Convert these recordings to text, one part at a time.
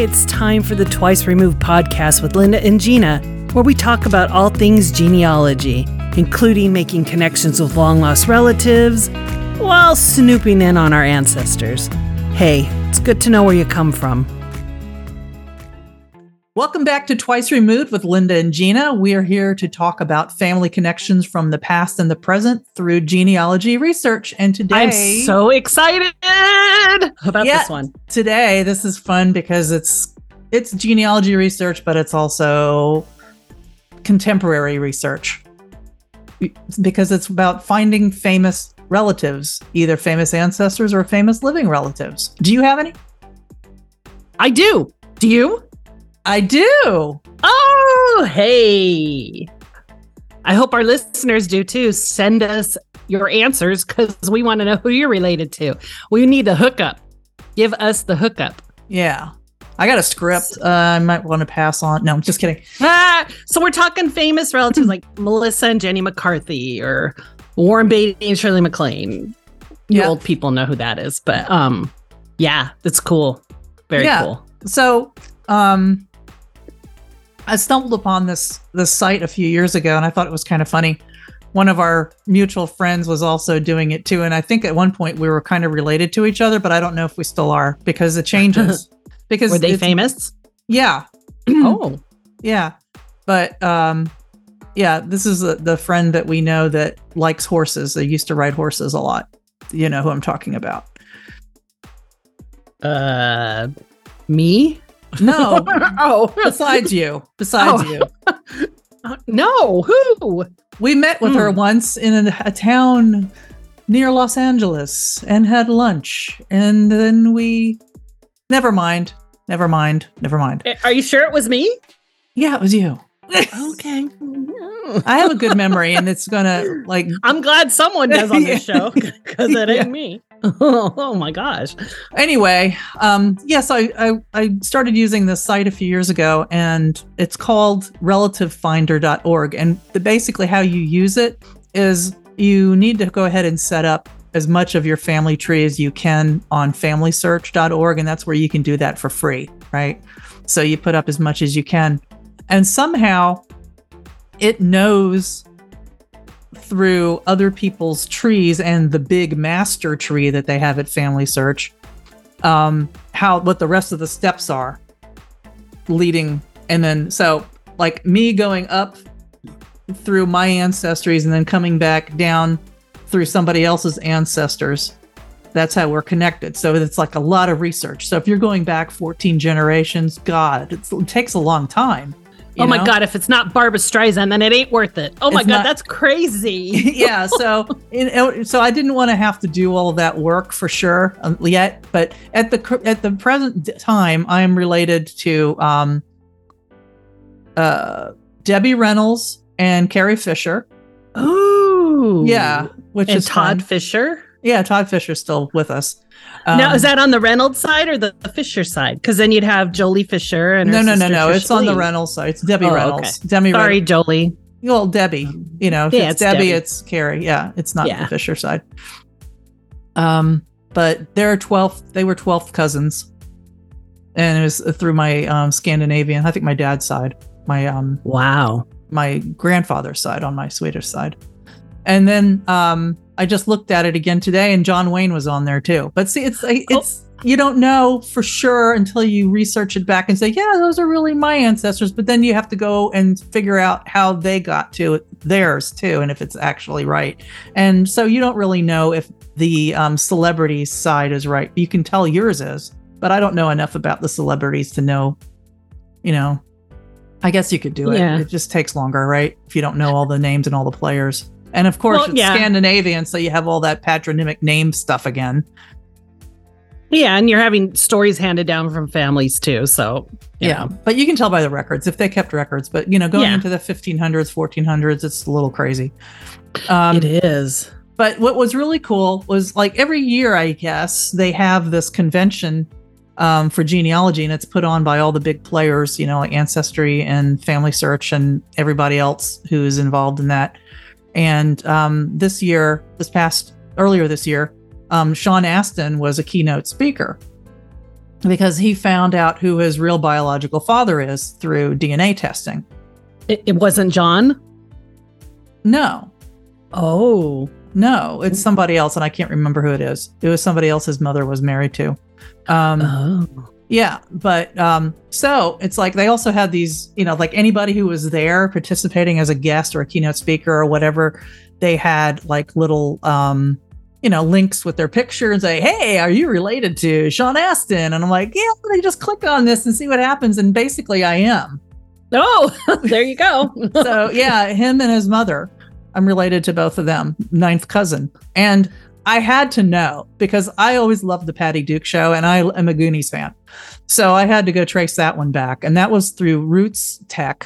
It's time for the Twice Removed podcast with Linda and Gina, where we talk about all things genealogy, including making connections with long lost relatives while snooping in on our ancestors. Hey, it's good to know where you come from. Welcome back to Twice Removed with Linda and Gina. We are here to talk about family connections from the past and the present through genealogy research. And today, I'm so excited about Yeah. this one. today this is fun because it's it's genealogy research, but it's also contemporary research because it's about finding famous relatives, either famous ancestors or famous living relatives. Do you have any? I do. Do you? I do. Oh, hey. I hope our listeners do too. Send us your answers because we want to know who you're related to. We need the hookup. Give us the hookup. Yeah. I got a script. Uh, I might want to pass on. No, I'm just kidding. Ah, so we're talking famous relatives like Melissa and Jenny McCarthy or Warren Beatty and Shirley MacLaine. You Yeah. old people know who that is, but um, yeah, that's cool. Very Yeah. cool. So, um, I stumbled upon this this site a few years ago, and I thought it was kind of funny. One of our mutual friends was also doing it too, and I think at one point we were kind of related to each other, but I don't know if we still are because it changes. because Were they famous? Yeah, oh, yeah, but um, yeah, this is the, the friend that we know that likes horses. They used to ride horses a lot. You know who I'm talking about? uh, me? No, oh, besides you, besides Oh. you. no, who? We met with her Hmm. once in a, a town near Los Angeles and had lunch. And then we. Never mind. Never mind. Never mind. Eh, Are you sure it was me? Yeah, it was you. Okay. I have a good memory and it's going to, like, I'm glad someone does on this show because it ain't Yeah. me. Oh, my gosh. anyway, um, yes, I, I, I started using this site a few years ago and it's called relativefinder.org. And the, basically, how you use it is you need to go ahead and set up as much of your family tree as you can on familysearch.org. And that's where you can do that for free, right? So you put up as much as you can. And somehow it knows through other people's trees and the big master tree that they have at Family Search, um, how what the rest of the steps are leading, and then so like me going up through my ancestries and then coming back down through somebody else's ancestors. That's how we're connected. So it's like a lot of research. So if you're going back 14 generations, God, it takes a long time. Oh my know? God. If it's not Barbra Streisand, then it ain't worth it. Oh my It's God. not- That's crazy. yeah so you so i didn't want to have to do all of that work for sure um, yet but at the at the present time i'm related to um uh debbie reynolds and carrie fisher Ooh. yeah which And is Todd fun. Fisher. Yeah todd fisher's still with us now, Um, is that on the Reynolds side or the Fisher side? Because then you'd have Joely Fisher and no her no no no it's on the Lee. reynolds side it's debbie Oh, reynolds debbie Sorry, reynolds Joely. well debbie you know Yeah, it's, it's debbie, Debbie. it's carrie yeah it's not Yeah. the fisher side um but they're 12th they were 12th cousins and it was through my um scandinavian i think my dad's side my um Wow. my grandfather's side on my swedish side and then um i just looked at it again today and john wayne was on there too. But see it's like Oh. it's you don't know for sure until you research it back and say yeah those are really my ancestors. But then you have to go and figure out how they got to theirs too and if it's actually right. And so you don't really know if the um, celebrity side is right. You can tell yours is but i don't know enough about the celebrities to know you know. I guess you could do it. Yeah. it just takes longer right? If you don't know all the names and all the players and of course Well, it's yeah. scandinavian so you have all that patronymic name stuff again Yeah, and you're having stories handed down from families too. So yeah know. but you can tell by the records if they kept records but you know going Yeah. into the 1500s 1400s it's a little crazy um, it is. but what was really cool was like every year i guess they have this convention um, for genealogy and it's put on by all the big players you know like ancestry and family search and everybody else who is involved in that and um, this year this past earlier this year um, sean astin was a keynote speaker because he found out who his real biological father is through DNA testing. It, it wasn't John. No, Oh, no, it's somebody else, and I can't remember who it is. It was somebody else his mother was married to. Um, oh, Yeah, but um, so it's like they also had these, you know, like anybody who was there participating as a guest or a keynote speaker or whatever, they had like little, um, you know, links with their picture and say, "Hey, are you related to Sean Astin?" And I'm like, "Yeah, let me just click on this and see what happens." And basically, I am. oh, there you go. So yeah, him and his mother, I'm related to both of them, ninth cousin, and I had to know because I always loved the Patty Duke show, and I am a Goonies fan. So I had to go trace that one back, and that was through RootsTech,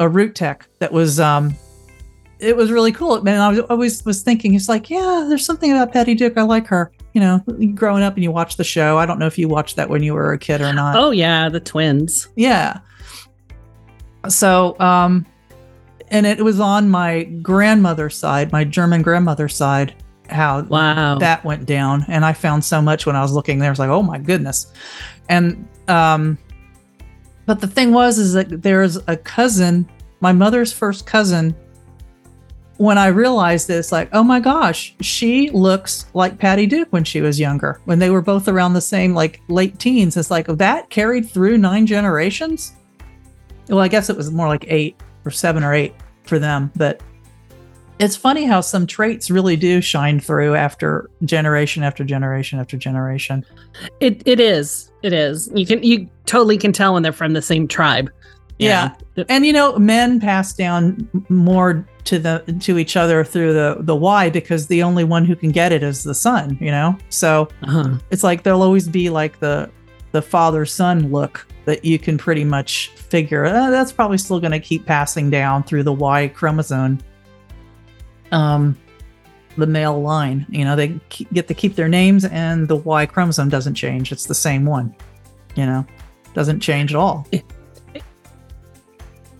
a Root Tech that was um, it was really cool. Man, I was always was thinking, it's like, yeah, there's something about Patty Duke. I like her. You know, growing up and you watch the show. I don't know if you watched that when you were a kid or not. oh yeah, the twins. Yeah. So, um, and it was on my grandmother's side, my German grandmother's side, how Wow. that went down. And I found so much when I was looking there. I was like, oh my goodness. And, um, but the thing was, is that there's a cousin, my mother's first cousin. When I realized this, like, oh my gosh, she looks like Patty Duke when she was younger, when they were both around the same, like late teens. It's like that carried through nine generations. Well, I guess it was more like eight or seven or eight for them, but it's funny how some traits really do shine through after generation after generation after generation. It it is. It is. You can you totally can tell when they're from the same tribe. Yeah. And you know, men pass down more to the to each other through the the Y because the only one who can get it is the son, you know? So Uh-huh. it's like there'll always be like the the father son look that you can pretty much figure uh, that's probably still going to keep passing down through the Y chromosome um the male line you know they get to keep their names and the Y chromosome doesn't change it's the same one you know doesn't change at all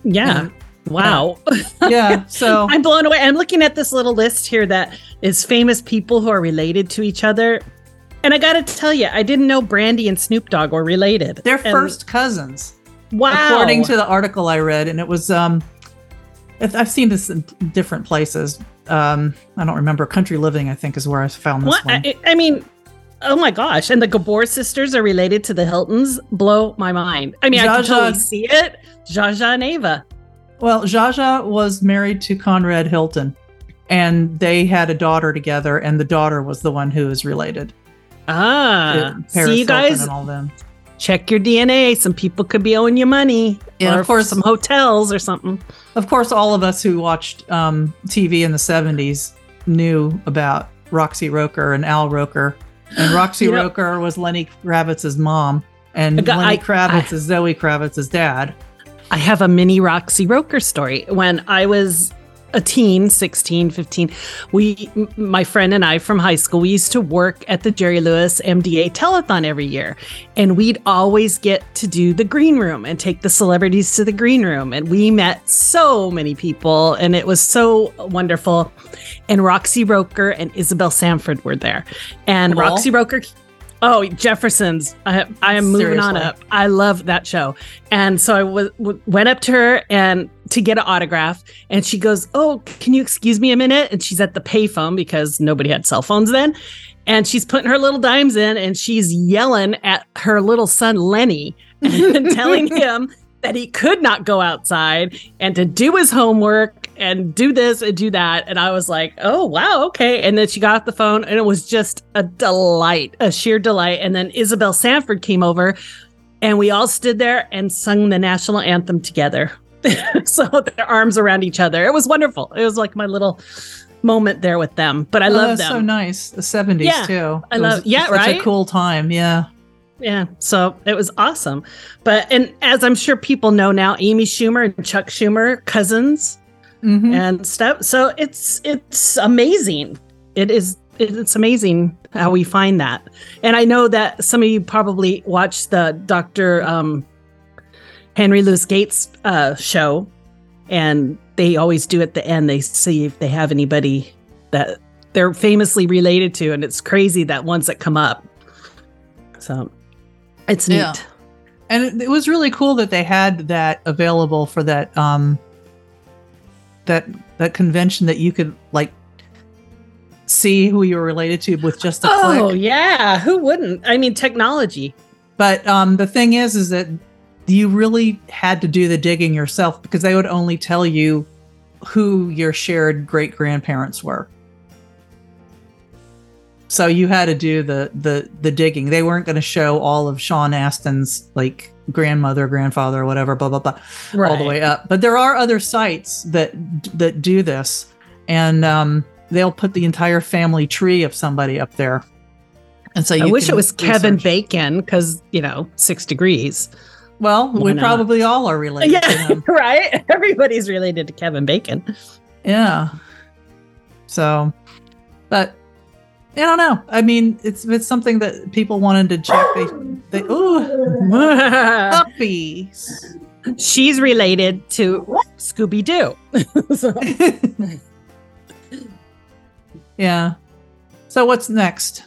Yeah. Wow. yeah so I'm blown away. I'm looking at this little list here that is famous people who are related to each other. And I got to tell you, I didn't know Brandy and Snoop Dogg were related. they're And- first cousins Wow. according to the article I read, and it was um, I've seen this in different places. Um, I don't remember. Country Living, I think, is where I found this What? one. I, I mean, oh my gosh. And the Gabor sisters are related to the Hiltons. Blow my mind. I mean, I can Zsa Zsa- totally see it. Zsa Zsa and Ava. well, Zsa Zsa was married to Conrad Hilton, and they had a daughter together, and the daughter was the one who is related. Ah. See, you guys, and all them. Check your DNA. Some people could be owing you money. Or of course. Some hotels or something. Of course, all of us who watched um, TV in the '70s knew about Roxy Roker and Al Roker, and Roxy Roker was Lenny Kravitz's mom, and got- Lenny I- Kravitz I- is Zoe Kravitz's dad. I have a mini Roxy Roker story. When I was a teen, 16, 15, we, my friend and I from high school, we used to work at the Jerry Lewis MDA telethon every year. And we'd always get to do the green room and take the celebrities to the green room. And we met so many people and it was so wonderful. And Roxy Roker and Isabel Sanford were there. And Cool. Roxy Roker Oh, Jefferson's. I, I am moving on up. I love that show. And so I w- w- went up to her and to get an autograph. And she goes, Oh, can you excuse me a minute? And she's at the payphone because nobody had cell phones then. And she's putting her little dimes in and she's yelling at her little son, Lenny, and telling him that he could not go outside and to do his homework and do this and do that. And I was like, oh, wow, okay. And then she got off the phone and it was just a delight, a sheer delight. And then Isabel Sanford came over and we all stood there and sung the national anthem together. so their arms around each other. It was wonderful. It was like my little moment there with them. But I Oh, love them. so nice. The '70s Yeah, too. I It love- was yeah, such right? a cool time. Yeah. Yeah, so it was awesome. But and as I'm sure people know now, Amy Schumer and Chuck Schumer cousins Mhm. and stuff. So it's it's amazing. It is it's amazing how we find that. And I know that some of you probably watched the Dr. Um, Henry Louis Gates uh, show, and they always do at the end. They see if they have anybody that they're famously related to, and it's crazy that ones that come up. So It's neat. Yeah. and it, it was really cool that they had that available for that um that that convention that you could like see who you were related to with just a Oh click. yeah, who wouldn't? I mean, technology. But um the thing is is that you really had to do the digging yourself because they would only tell you who your shared great grandparents were. So you had to do the the the digging. They weren't going to show all of Sean Astin's like grandmother, grandfather, or whatever, blah blah blah, all the way up. But there are other sites that that do this, and um, they'll put the entire family tree of somebody up there. And so I wish it was Kevin. Bacon because you know six degrees. Well, Why we not? probably all are related to Yeah, him. right. Everybody's related to Kevin Bacon. Yeah. So, but I don't know. I mean, it's it's something that people wanted to check. They they ooh puppies. She's related to Scooby Doo. yeah. So what's next?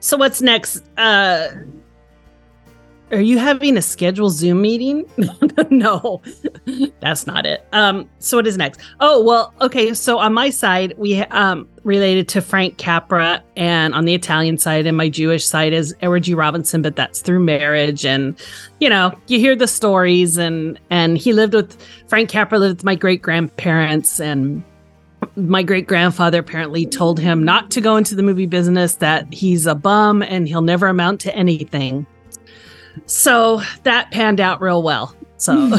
so what's next? Uh, are you having a scheduled Zoom meeting? no, that's not it. Um, so what is next? Oh well, okay. So on my side, we um related to Frank Capra, and on the Italian side, and my Jewish side is Edward G. Robinson, but that's through marriage. And you know, you hear the stories, and and he lived with Frank Capra lived with my great grandparents, and my great grandfather apparently told him not to go into the movie business, that he's a bum and he'll never amount to anything. So that panned out real well. So,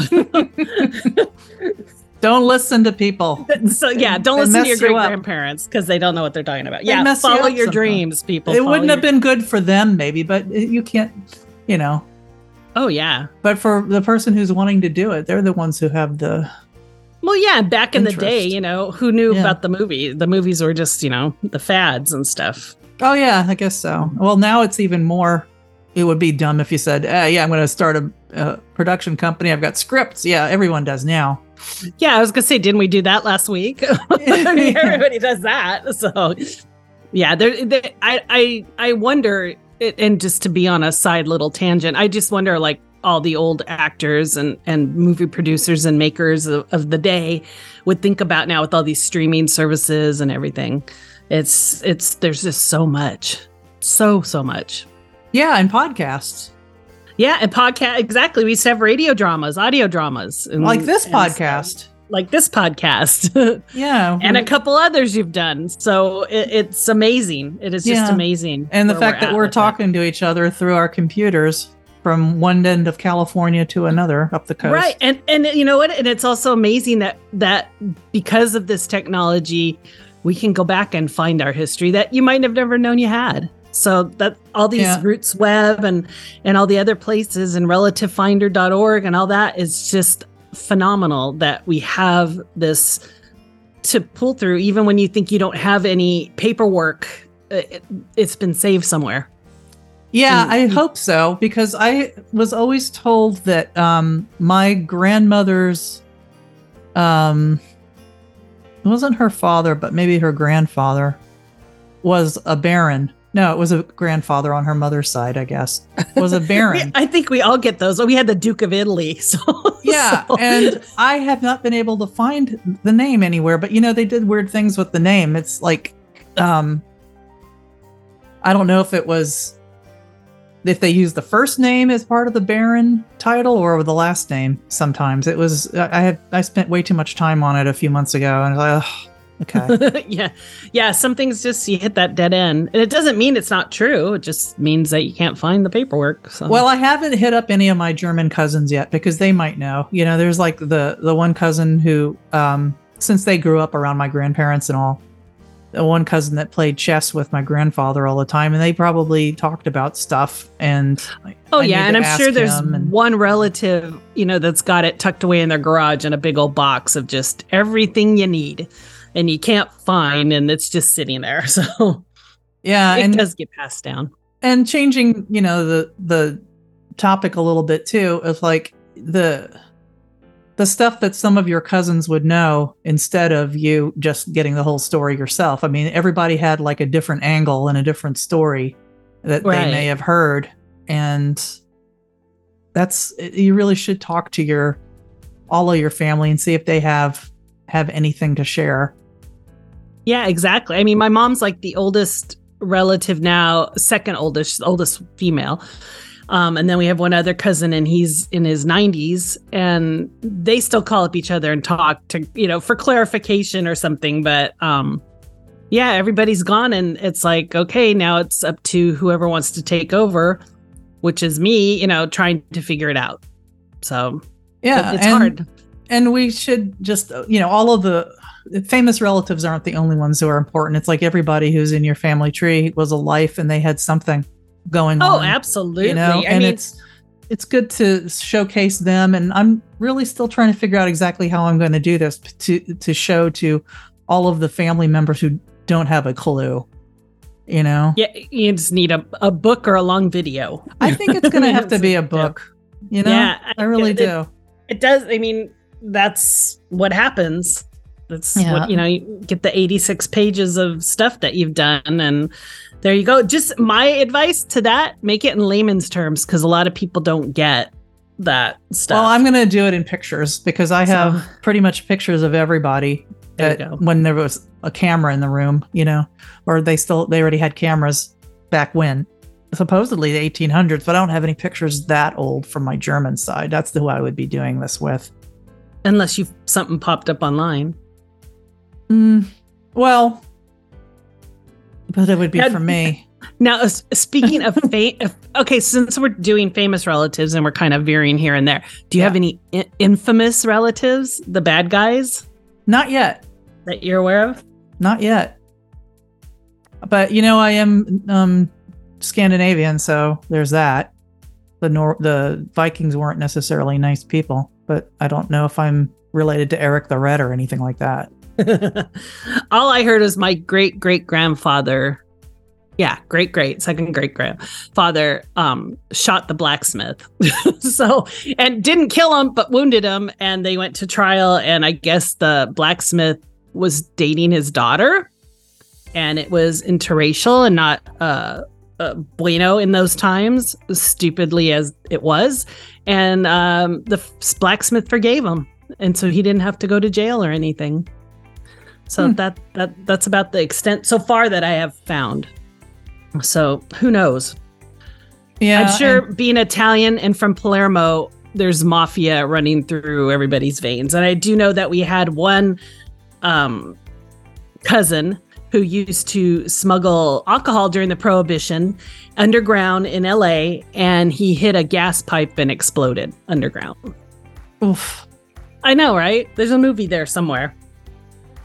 Don't listen to people. so yeah, don't They listen to your great grandparents because they don't know what they're talking about. They Yeah, mess you follow your dreams, people. It Follow wouldn't have been good for them, maybe, but you can't, you know. Oh yeah. But for the person who's wanting to do it, they're the ones who have the. Well, yeah. Back in the day, you know, who knew Yeah. about the movie? The movies were just, you know, the fads and stuff. Oh yeah, I guess so. Well, now it's even more. It would be dumb if you said, uh, "Yeah, I'm going to start a, a production company. I've got scripts." Yeah, everyone does now. Yeah, I was gonna say, didn't we do that last week? I mean, everybody does that. So, yeah, there. there I, I, I wonder, and just to be on a side little tangent, I just wonder, like all the old actors and and movie producers and makers of, of the day would think about now with all these streaming services and everything. It's it's there's just so much, so so much. Yeah, and podcasts Yeah, and podcast exactly. We used to have radio dramas, audio dramas, and, like this podcast. like this podcast. Yeah, and a couple others you've done. So it, it's amazing. It is just amazing. and the fact that we're with it. talking to each other through our computers from one end of California to another up the coast. Right. And and you know what? And it's also amazing that that because of this technology, we can go back and find our history that you might have never known you had. So that all these Yeah. RootsWeb and and all the other places and relativefinder.org and all that is just phenomenal that we have this to pull through even when you think you don't have any paperwork uh, it, it's been saved somewhere Yeah, And- I hope so because I was always told that um, my grandmother's um, it wasn't her father, but maybe her grandfather was a baron. No, it was a grandfather on her mother's side, I guess. Was a baron. i think we all get those we had the duke of italy so yeah, so- and I have not been able to find the name anywhere, but you know they did weird things with the name. It's like um I don't know if it was if they used the first name as part of the Baron title or the last name sometimes. It was I I had I spent way too much time on it a few months ago and I was like, "Ugh, okay. yeah yeah some things just you hit that dead end and it doesn't mean it's not true it just means that you can't find the paperwork so Well, I haven't hit up any of my German cousins yet because they might know. You know, there's like the the one cousin who, um, since they grew up around my grandparents and all, the one cousin that played chess with my grandfather all the time, and they probably talked about stuff. And oh I yeah and i'm sure there's and- one relative you know that's got it tucked away in their garage in a big old box of just everything you need and you can't find and it's just sitting there so yeah, it and does get passed down and changing, you know, the the topic a little bit too of like the the stuff that some of your cousins would know instead of you just getting the whole story yourself. I mean, everybody had like a different angle and a different story that they may have heard. and that's you really should talk to your all of your family and see if they have have anything to share. Yeah, exactly. I mean, my mom's like the oldest relative now, second oldest, oldest female. Um, and then we have one other cousin, and he's in his 90s, and they still call up each other and talk to, you know, for clarification or something. But um, yeah, everybody's gone, and it's like, okay, now it's up to whoever wants to take over, which is me, you know, trying to figure it out. So yeah, it's and, hard. And we should just, you know, all of the famous relatives aren't the only ones who are important. It's like everybody who's in your family tree was a life and they had something going oh, on. Oh, absolutely. You know, I and mean, it's it's good to showcase them. And I'm really still trying to figure out exactly how I'm going to do this to to show to all of the family members who don't have a clue. You know, yeah, you just need a, a book or a long video. I think it's going to have to be a book. You know, Yeah, I really it- do. It does. I mean, that's what happens. That's Yeah. what you know. You get the eighty-six pages of stuff that you've done, and there you go. Just my advice to that: make it in layman's terms, because a lot of people don't get that stuff. Well, I'm going to do it in pictures because I So- have pretty much pictures of everybody There you that go. when there was a camera in the room, you know, or they still they already had cameras back when supposedly the 1800s, but I don't have any pictures that old from my German side. That's who I would be doing this with. unless you something popped up online. Mm, well, but it would be Yeah, for me. Now, speaking of fame, okay, since we're doing famous relatives and we're kind of veering here and there, do you have any I- infamous relatives, the bad guys Not yet. that you're aware of? Not yet. But you know, I am um Scandinavian, so there's that. The Nor- the Vikings weren't necessarily nice people, but I don't know if I'm related to Eric the Red or anything like that. All I heard was my great great grandfather, yeah, great great second great grandfather, um, shot the blacksmith. so and didn't kill him, but wounded him, and they went to trial. And I guess the blacksmith was dating his daughter, and it was interracial and not uh, uh bueno in those times, stupidly as it was. And um, the blacksmith forgave him, and so he didn't have to go to jail or anything. So Hmm. that that that's about the extent so far that I have found. So who knows? Yeah, I'm sure and- being Italian and from Palermo, there's mafia running through everybody's veins. And I do know that we had one um, cousin who used to smuggle alcohol during the prohibition underground in LA and he hit a gas pipe and exploded underground. oof. I know, right? There's a movie there somewhere.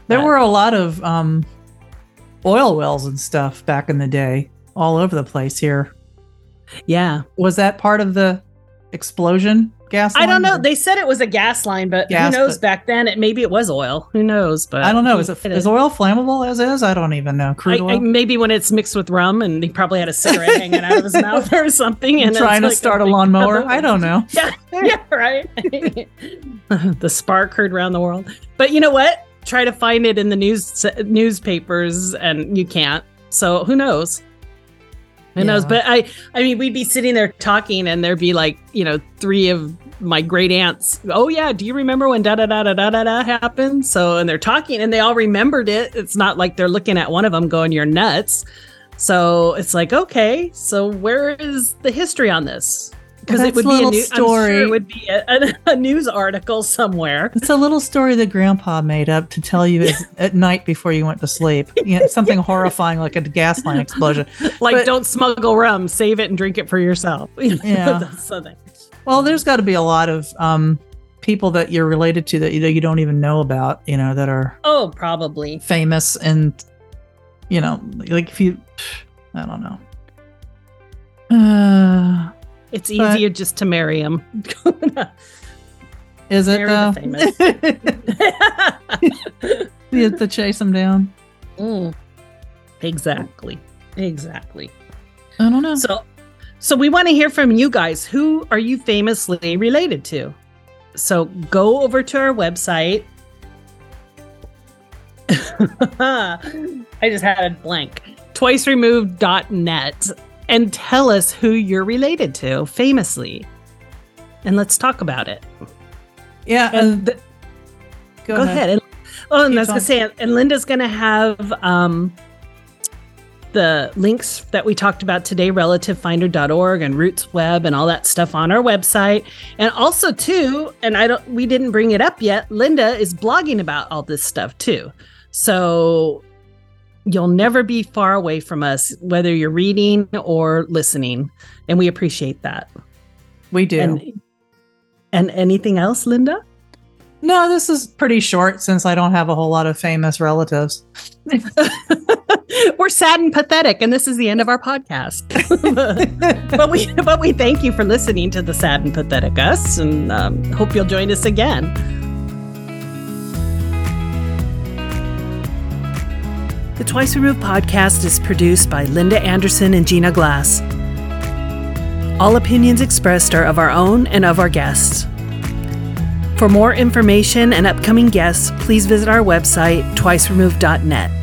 There were a lot of um oil wells and stuff back in the day, all over the place here. Yeah. Was that part of the explosion? Gas? Line? I don't know. or- They said it was a gas line, but Gas, who knows but- back then? It maybe it was oil. Who knows? But I don't know. Is it hit is oil flammable as is? I don't even know. Crude I- oil. maybe when it's mixed with rum and he probably had a cigarette hanging out of his mouth or something. And trying to like start a lawnmower. I don't know. Yeah, yeah, right. the spark heard around the world. But you know what? Try to find it in the news newspapers, and you can't. So who knows? Who knows? But I, I mean, we'd be sitting there talking, and there'd be like, you know, three of my great aunts. Oh yeah, do you remember when da da da da da da da happened? So, and they're talking, and they all remembered it. It's not like they're looking at one of them going, "You're nuts." So it's like, okay, so where is the history on this? Because it would a be a little new, story. Sure it would be a, a, a news article somewhere. It's a little story that Grandpa made up to tell you at, at night before you went to sleep. You know, something horrifying like a gas line explosion. Like, But- don't smuggle rum, save it and drink it for yourself. Yeah. Something. Well, there's got to be a lot of um, people that you're related to that you, that you don't even know about. You know, that are Oh, probably. famous and you know, like if you, I don't know. Uh, It's But- easier just to marry him. is it Marry the you have to chase him down. Mm. Exactly. Exactly. I don't know. So, so we want to hear from you guys. Who are you famously related to? So go over to our website. I just had a blank. Twiceremoved.net. and tell us who you're related to famously. And let's talk about it. Yeah. And And go, ahead. And, oh, and Keep I was going to say, and Linda's going to have um, the links that we talked about today, relativefinder.org and RootsWeb and all that stuff on our website. And also, too, and I don't, we didn't bring it up yet, Linda is blogging about all this stuff too. So you'll never be far away from us, whether you're reading or listening. And we appreciate that. We do. And, and anything else, Linda? no, this is pretty short since I don't have a whole lot of famous relatives. We're sad and pathetic, and this is the end of our podcast. but we but we thank you for listening to the sad and pathetic us, and um, hope you'll join us again. The Twice Removed podcast is produced by Linda Anderson and Gina Glass. All opinions expressed are of our own and of our guests. For more information and upcoming guests, please visit our website, twiceremoved.net.